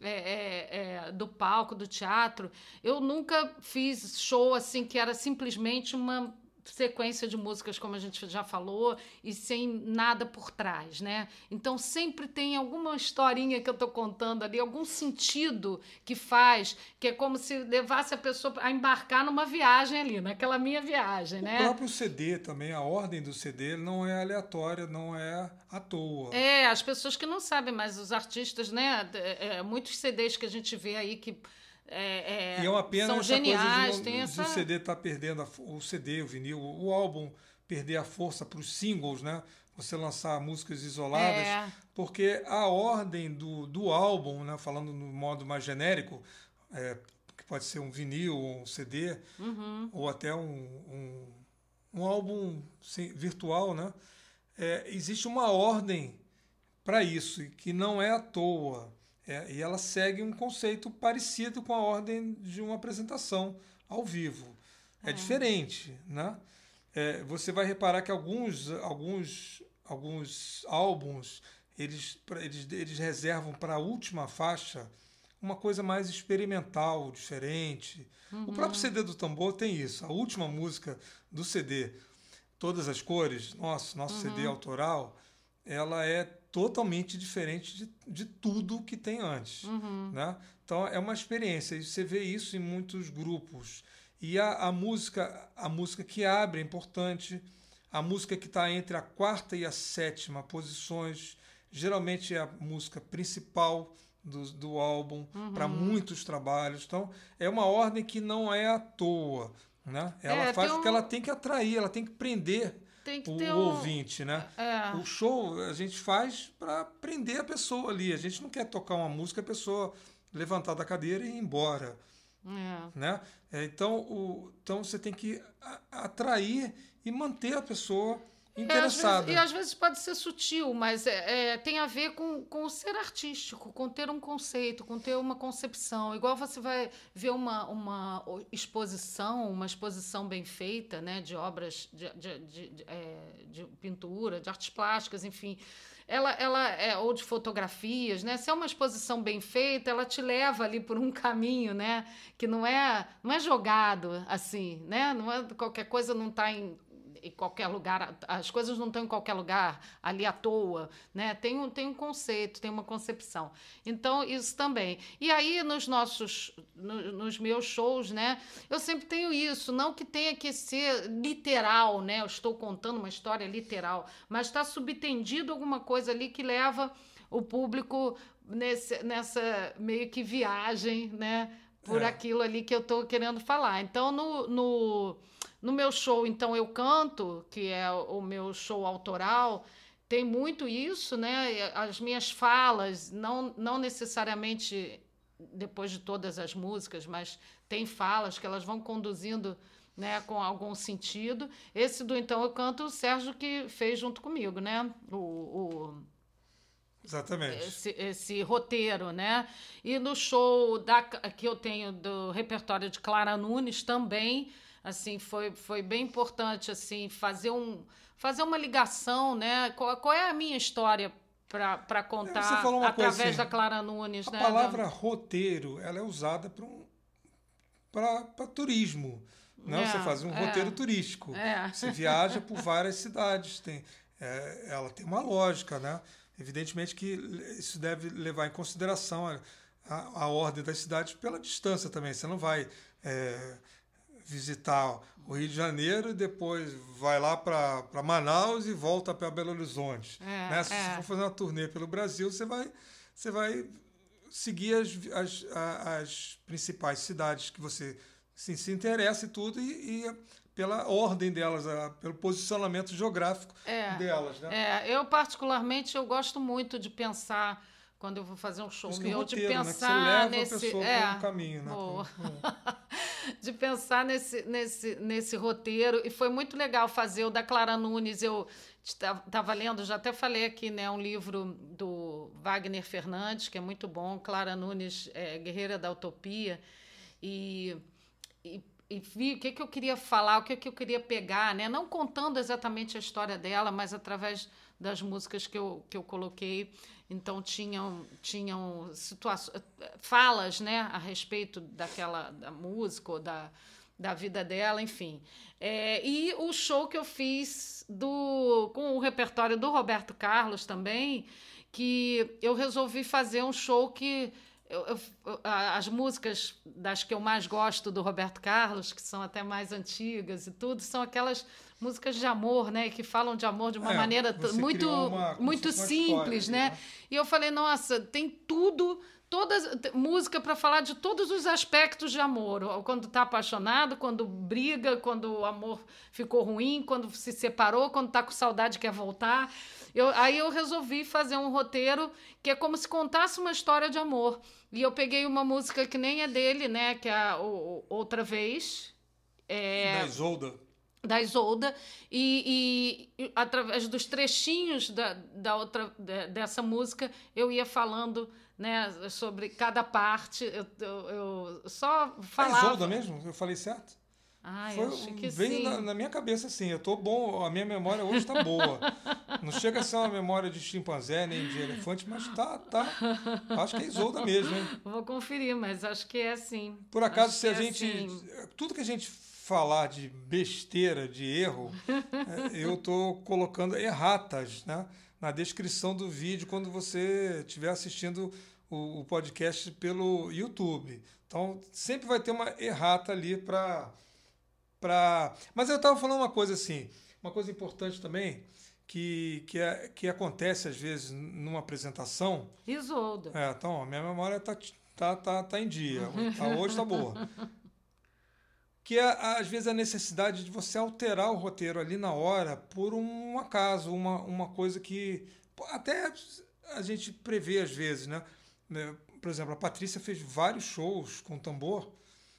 é, é, é, do palco, do teatro, eu nunca fiz show assim que era simplesmente uma sequência de músicas, como a gente já falou, e sem nada por trás, né? Então sempre tem alguma historinha que eu estou contando ali, algum sentido que faz, que é como se levasse a pessoa a embarcar numa viagem ali, naquela minha viagem, o né? O próprio CD também, a ordem do CD não é aleatória, não é à toa. É, as pessoas que não sabem, mas os artistas, né? É, é muitos CDs que a gente vê aí que é, é, e é uma pena são essa geniais, coisa de, tem essa... o CD tá perdendo a, o CD, o vinil, o álbum perder a força para os singles, né? Você lançar músicas isoladas, é. porque a ordem do, do álbum, né? Falando no modo mais genérico, é, que pode ser um vinil, um CD, uhum. ou até um, um, um álbum sim, virtual, né? É, existe uma ordem para isso, que não é à toa. É, e ela segue um conceito parecido com a ordem de uma apresentação ao vivo. É, é. diferente, né? É, você vai reparar que alguns, alguns, alguns álbuns eles, eles, eles reservam para a última faixa uma coisa mais experimental, diferente. Uhum. O próprio CD do Tambor tem isso. A última música do CD, Todas as Cores, nosso, nosso uhum. CD autoral, ela é totalmente diferente de, de tudo que tem antes. Uhum. Né? Então é uma experiência e você vê isso em muitos grupos. E a, a música, a música que abre é importante, a música que está entre a quarta e a sétima posições, geralmente é a música principal do, do álbum uhum. para muitos trabalhos. Então é uma ordem que não é à toa. Né? Ela é, faz um... porque ela tem que atrair, ela tem que prender tem que o, ter um- ouvinte, né? É. O show a gente faz para prender a pessoa ali. A gente não quer tocar uma música a pessoa levantar da cadeira e ir embora, É. né? É, então, o, então você tem que atrair e manter a pessoa É, às vezes- e às vezes pode ser sutil, mas é, é, tem a ver com, com o ser artístico, com ter um conceito, com ter uma concepção. Igual você vai ver uma, uma exposição, uma exposição bem feita, né, de obras de, de, de- de, é, de pintura, de artes plásticas, enfim. Ela, ela é, ou de fotografias, né? Se é uma exposição bem feita, ela te leva ali por um caminho, né? Que não é, não é jogado assim, né? Não é qualquer coisa não está em em qualquer lugar, as coisas não estão em qualquer lugar, ali à toa, né? Tem um, tem um conceito, tem uma concepção. Então, isso também. E aí, nos nossos, no- nos meus shows, né? Eu sempre tenho isso, não que tenha que ser literal, né? Eu estou contando uma história literal, mas está subtendido alguma coisa ali que leva o público nesse, nessa meio que viagem, né? Por É. aquilo ali que eu estou querendo falar. Então, no, no, no meu show, então, eu canto, que é o meu show autoral, tem muito isso, né? As minhas falas, não, não necessariamente depois de todas as músicas, mas tem falas que elas vão conduzindo né, com algum sentido. Esse do Então Eu Canto, o Sérgio que fez junto comigo, né? O, o, Exatamente. esse, esse roteiro, né? E no show da, que eu tenho do repertório de Clara Nunes também, assim, foi, foi bem importante assim fazer um fazer uma ligação, né? Qual, qual é a minha história para contar falou uma através coisa assim, da Clara Nunes, A né? palavra roteiro ela é usada para um, para turismo. Né? É, você faz um é. roteiro turístico. É. Você viaja por várias cidades. Tem, é, ela tem uma lógica, né? Evidentemente que isso deve levar em consideração a, a, a ordem das cidades pela distância também. Você não vai é, visitar o Rio de Janeiro e depois vai lá para Manaus e volta para Belo Horizonte. É, né? Se é. você for fazer uma turnê pelo Brasil, você vai, você vai seguir as, as, as principais cidades que você se, se interessa e tudo, e, e pela ordem delas, pelo posicionamento geográfico É. delas. Né? É, eu particularmente eu gosto muito de pensar quando eu vou fazer um show isso que meu, o de roteiro, né? Pensar leva nesse é, caminho. Né? Por- de pensar nesse, nesse, nesse roteiro. E foi muito legal fazer o da Clara Nunes. Eu estava lendo, já até falei aqui, né, um livro do Wagner Fernandes, que é muito bom, Clara Nunes, é, Guerreira da Utopia. E, e, e vi o que, que eu queria falar, o que, que eu queria pegar, né? não contando exatamente a história dela, mas através das músicas que eu, que eu coloquei. Então tinham tinham situações, falas, né, a respeito daquela da música ou da, da vida dela, enfim. É, e o show que eu fiz do com o repertório do Roberto Carlos também, que eu resolvi fazer um show que eu- eu- as músicas das que eu mais gosto do Roberto Carlos, que são até mais antigas e tudo, são aquelas músicas de amor, né? Que falam de amor de uma É, maneira muito, uma- muito simples, história, né? né? E eu falei, nossa, tem tudo, todas música para falar de todos os aspectos de amor. Quando tá apaixonado, quando briga, quando o amor ficou ruim, quando se separou, quando tá com saudade e quer voltar. Eu, aí eu resolvi fazer um roteiro que é como se contasse uma história de amor. E eu peguei uma música que nem é dele, né? Que é a o- Outra Vez. É, Da Isolda. Da Isolda e, e- através dos trechinhos da, da outra de- dessa música eu ia falando né sobre cada parte eu, eu, eu só É falava Isolda mesmo? Eu falei certo? Ai, Foi, acho que veio sim na, na minha cabeça assim, eu tô bom, a minha memória hoje tá boa. Não chega a ser uma memória de chimpanzé nem de elefante, mas tá, tá. Acho que é Isolda mesmo, hein? vou conferir mas acho que é assim Por acaso, se a é gente. assim. Tudo que a gente falar de besteira, de erro, eu tô colocando erratas, né? Na descrição do vídeo quando você estiver assistindo o, o podcast pelo YouTube. Então, sempre vai ter uma errata ali para. Pra... Mas eu estava falando uma coisa assim, uma coisa importante também, que, que, é, que acontece às vezes numa apresentação. Isolda É, então, a minha memória tá, tá, tá, tá em dia. Tá, hoje tá boa. que é, às vezes, a necessidade de você alterar o roteiro ali na hora por um acaso, uma, uma coisa que até a gente prevê às vezes, né? né? Por exemplo, a Patrícia fez vários shows com tambor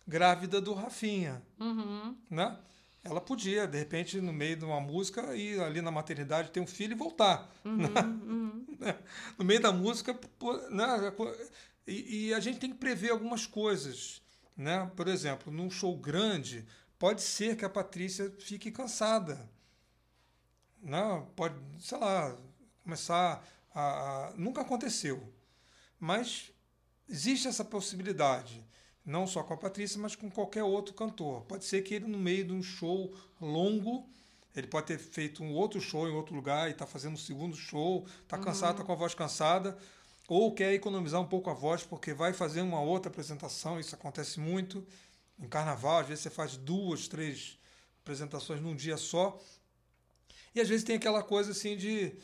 grávida do Rafinha, Uhum. né? Ela podia, de repente, no meio de uma música, ir ali na maternidade, ter um filho e voltar. né? Uhum. No meio da música, né? E, e a gente tem que prever algumas coisas, né? Por exemplo, num show grande, pode ser que a Patrícia fique cansada, né? Pode, sei lá, começar a, a- nunca aconteceu, mas existe essa possibilidade, não só com a Patrícia, mas com qualquer outro cantor. Pode ser que ele no meio de um show longo ele pode ter feito um outro show em outro lugar e está fazendo um segundo show, está cansado, está com a voz cansada, ou quer economizar um pouco a voz porque vai fazer uma outra apresentação. Isso acontece muito em carnaval. Às vezes você faz duas, três apresentações num dia só. E às vezes tem aquela coisa assim de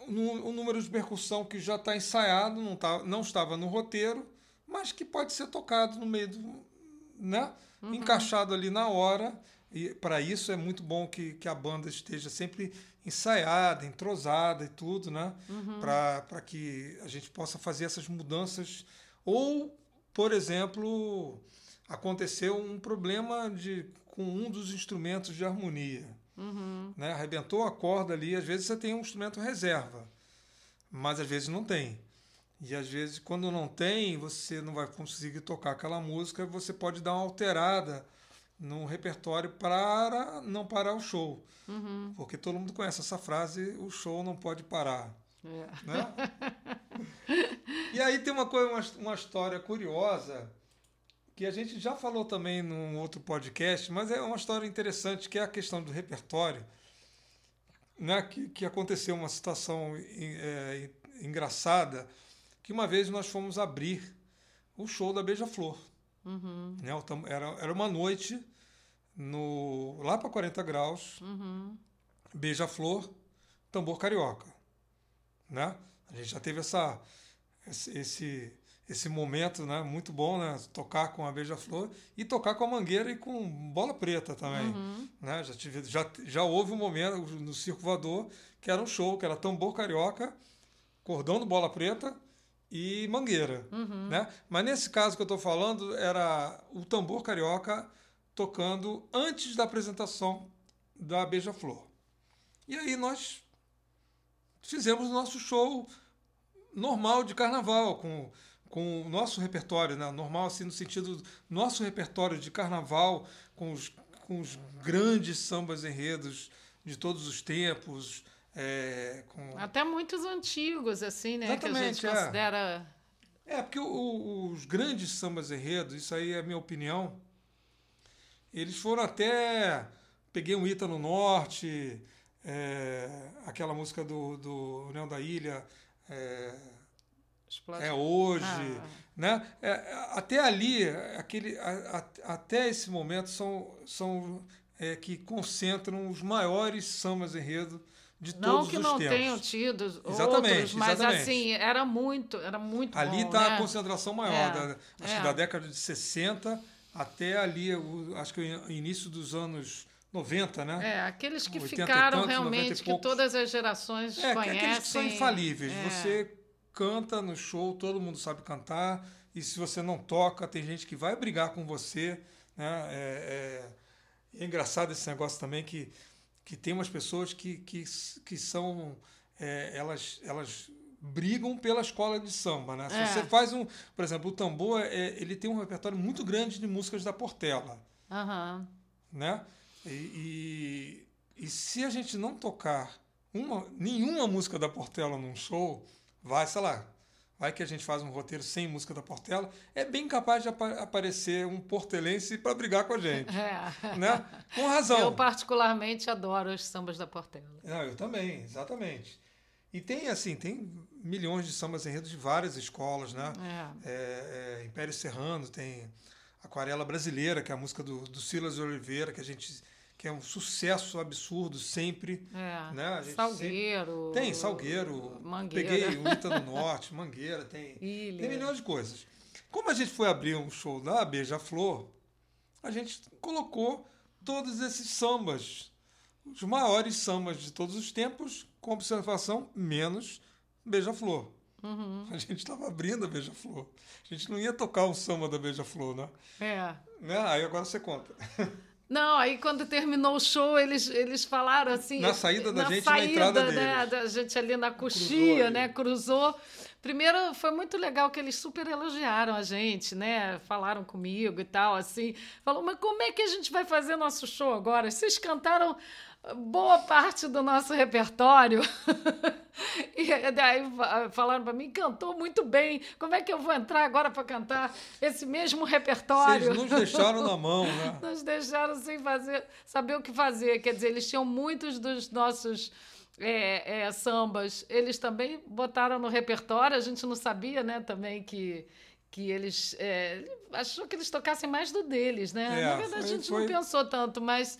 um, número de percussão que já está ensaiado, não, tá, não estava no roteiro, mas que pode ser tocado no meio do. Né? Encaixado ali na hora. E para isso é muito bom que, que a banda esteja sempre ensaiada, entrosada e tudo, né? Para que a gente possa fazer essas mudanças. Ou, por exemplo, aconteceu um problema de, com um dos instrumentos de harmonia. Uhum. Né? Arrebentou a corda ali, às vezes você tem um instrumento reserva, mas às vezes não tem. E às vezes, quando não tem, você não vai conseguir tocar aquela música, você pode dar uma alterada no repertório para não parar o show. Uhum. Porque todo mundo conhece essa frase: o show não pode parar. É. Né? e aí tem uma coisa, uma, uma história curiosa que a gente já falou também num outro podcast, mas é uma história interessante que é a questão do repertório, né? Que, que aconteceu uma situação é, engraçada que uma vez nós fomos abrir o show da Beija-Flor. Uhum. Né? Era, era uma noite no lá para 40 graus, Uhum. Beija-Flor, tambor carioca, né? A gente já teve essa esse esse, esse momento, né? Muito bom, né? Tocar com a Beija-Flor e tocar com a Mangueira e com Bola Preta também, Uhum. né? Já tive já já houve um momento no Circo Voador que era um show que era tambor carioca, cordão do Bola Preta e Mangueira, Uhum. né? Mas nesse caso que eu estou falando era o tambor carioca tocando antes da apresentação da Beija-Flor. E aí nós fizemos o nosso show normal de carnaval, com, com o nosso repertório, né? normal assim no sentido do nosso repertório de carnaval, com os, com os grandes sambas enredos de todos os tempos, é, com Até muitos antigos, assim, né? que a gente Exatamente, é. considera. É, porque o- o- os grandes sambas enredos, isso aí é a minha opinião, eles foram até. Peguei um Ita no Norte, é, aquela música do, do União da Ilha, é, é hoje, Ah, né? É, até ali, aquele, a- a- até esse momento, são, são é, que concentram os maiores sambas enredo de Não todos que os não tempos. tenham tido Exatamente, outros, mas exatamente. assim, era muito, era muito Ali está né? a concentração maior, É, da, acho é. que da década de 60 até ali, o- acho que o início dos anos 90, né? É, aqueles que 80 ficaram tantos, 90 realmente, que todas as gerações É, conhecem. aqueles que são infalíveis. É. Você canta no show, todo mundo sabe cantar, e se você não toca, tem gente que vai brigar com você. Né? É, é- é engraçado esse negócio também que, que tem umas pessoas que, que, que são. é, elas, elas brigam pela escola de samba. Né? Se É. você faz um. Por exemplo, o tambor é, ele tem um repertório muito grande de músicas da Portela Aham. né? E, e, e se a gente não tocar uma, nenhuma música da Portela num show, vai, sei lá, vai que a gente faz um roteiro sem música da Portela, é bem capaz de apa- aparecer um portelense para brigar com a gente, É. né? Com razão. Eu particularmente adoro os sambas da Portela. Não, eu também, exatamente. E tem assim, tem milhões de sambas enredos de várias escolas, né? É. é, é, Império Serrano, tem Aquarela Brasileira, que é a música do, do Silas de Oliveira, que a gente que é um sucesso absurdo sempre. É. Né? Salgueiro. Tem Salgueiro, Mangueira. peguei o Ita no Norte, Mangueira, tem, Ilha. tem milhões de coisas. Como a gente foi abrir um show da Beija-Flor, a gente colocou todos esses sambas, os maiores sambas de todos os tempos, com observação menos Beija-Flor. Uhum. A gente estava abrindo a Beija-Flor. A gente não ia tocar o samba da Beija-Flor, né? É. né? Aí agora você conta. Não, aí quando terminou o show, eles, eles falaram assim. Na saída da na gente, saída, na entrada né, deles. da gente ali na coxia, né? Cruzou. Primeiro, foi muito legal que eles super elogiaram a gente, né? Falaram comigo e tal, assim. Falou, mas como é que a gente vai fazer nosso show agora? Vocês cantaram boa parte do nosso repertório. e daí fa- falaram para mim, cantou muito bem. Como é que eu vou entrar agora para cantar esse mesmo repertório? Vocês nos deixaram na mão, né? Nos deixaram sem fazer, saber o que fazer. Quer dizer, eles tinham muitos dos nossos é, é, sambas, eles também botaram no repertório, a gente não sabia, né, também que, que eles. É, achou que eles tocassem mais do deles, né? É, Na verdade, a gente foi- não pensou tanto, mas.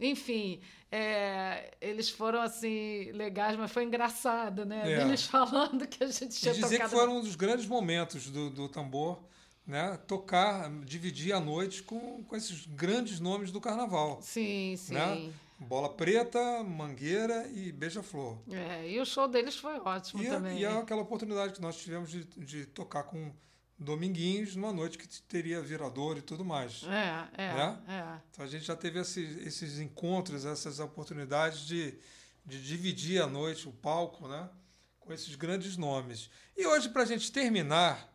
Enfim, é, eles foram assim legais, mas foi engraçado, né? É. Eles falando que a gente E tinha dizer que tocado. foram um dos grandes momentos do, do tambor, né? Tocar, dividir a noite com, com esses grandes nomes do carnaval. Sim, sim. Né? Bola Preta, Mangueira e Beija-Flor. É, e o show deles foi ótimo E, também. e é aquela oportunidade que nós tivemos de, de tocar com Dominguinhos numa noite que teria virador e tudo mais. É, é, Né? é. Então a gente já teve esses, esses encontros, essas oportunidades de, de dividir a noite, o palco, né? com esses grandes nomes. E hoje, para a gente terminar,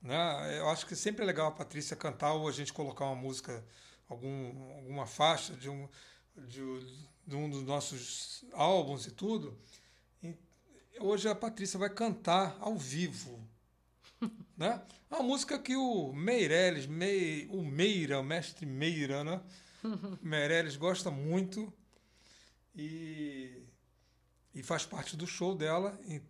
né? eu acho que sempre é legal a Patrícia cantar ou a gente colocar uma música, algum, alguma faixa de um, de, de um dos nossos álbuns e tudo. E hoje a Patrícia vai cantar ao vivo. né? Uma música que o Meirelles, Mei, o Meira, o mestre Meira, né? Meirelles gosta muito e, e faz parte do show dela. e-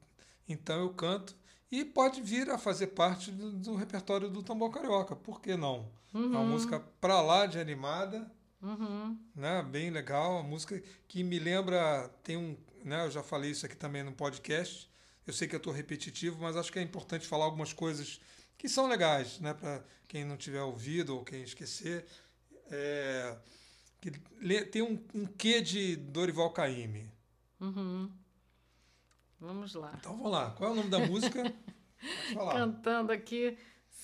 então eu canto e pode vir a fazer parte do, do repertório do Tambor Carioca. Por que não? É uma música pra lá de animada, Uhum. né? Bem legal, uma música que me lembra tem um, né? Eu já falei isso aqui também no podcast. Eu sei que eu estou repetitivo, mas acho que é importante falar algumas coisas que são legais, né? Para quem não tiver ouvido ou quem esquecer, é, que tem um, um quê de Dorival Caymmi. Uhum. Vamos lá. Então vamos lá. Qual é o nome da música? Cantando aqui.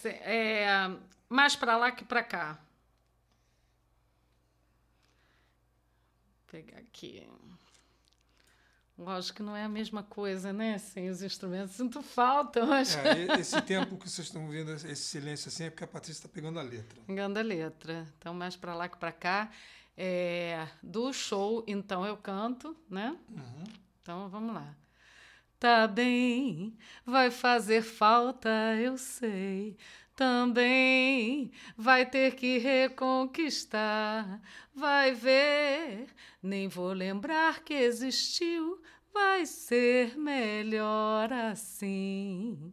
É, mais pra lá que pra cá. Vou pegar aqui. Lógico que não é a mesma coisa, né? Sem os instrumentos. Sinto falta, mas. É, esse tempo que vocês estão vendo, esse silêncio assim, é porque a Patrícia está pegando a letra. Engano a letra. Então, mais pra lá que pra cá. É, do show, então eu canto, né? Então vamos lá. Tá bem, vai fazer falta, eu sei. Também vai ter que reconquistar. Vai ver, nem vou lembrar que existiu. Vai ser melhor assim.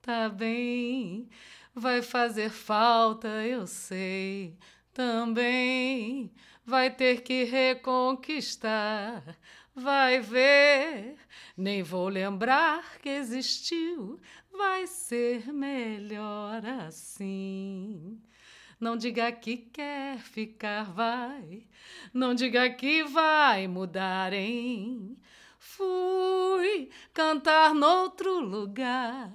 Tá bem, vai fazer falta, eu sei. Também vai ter que reconquistar. Vai ver, nem vou lembrar que existiu. Vai ser melhor assim. Não diga que quer ficar, vai. Não diga que vai mudar, hein? Fui cantar noutro lugar.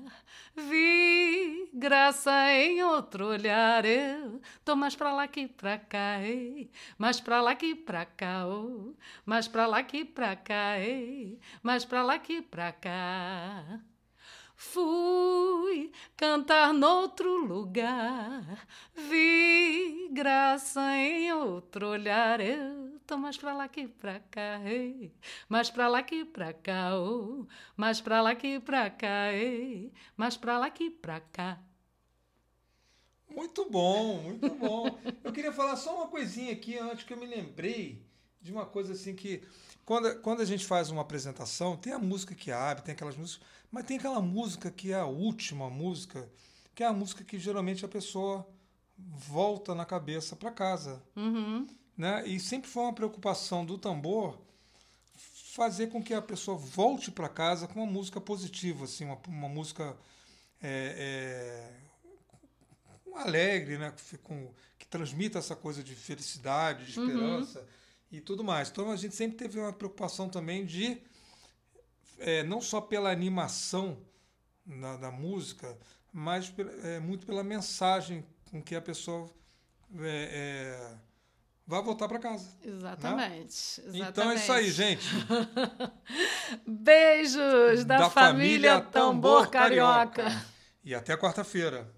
Vi graça em outro olhar. Eu tô mais pra lá que pra cá, ei. Mais pra lá que pra cá, oh. Mais pra lá que pra cá, ei. Mais pra lá que pra cá. Fui cantar noutro lugar, vi graça em outro olhar. Eu tô mais pra lá que pra cá, ei. mais pra lá que pra cá, oh. mais pra lá que pra cá, ei. mais pra lá que pra cá. Muito bom, muito bom. Eu queria falar só uma coisinha aqui antes que eu me lembrei de uma coisa assim que quando, quando a gente faz uma apresentação, tem a música que abre, tem aquelas músicas, mas tem aquela música que é a última música, que é a música que geralmente a pessoa volta na cabeça para casa, Uhum. né? E sempre foi uma preocupação do tambor fazer com que a pessoa volte para casa com uma música positiva, assim, uma, uma música é, é, alegre, né? Com, que transmita essa coisa de felicidade, de esperança uhum. e tudo mais. Então a gente sempre teve uma preocupação também de é, não só pela animação na, da música, mas é, muito pela mensagem com que a pessoa é, é vai voltar para casa. Exatamente, né? exatamente, Então é isso aí, gente. Beijos da, da família, família, Tambor, Tambor Carioca. Carioca. E até quarta-feira.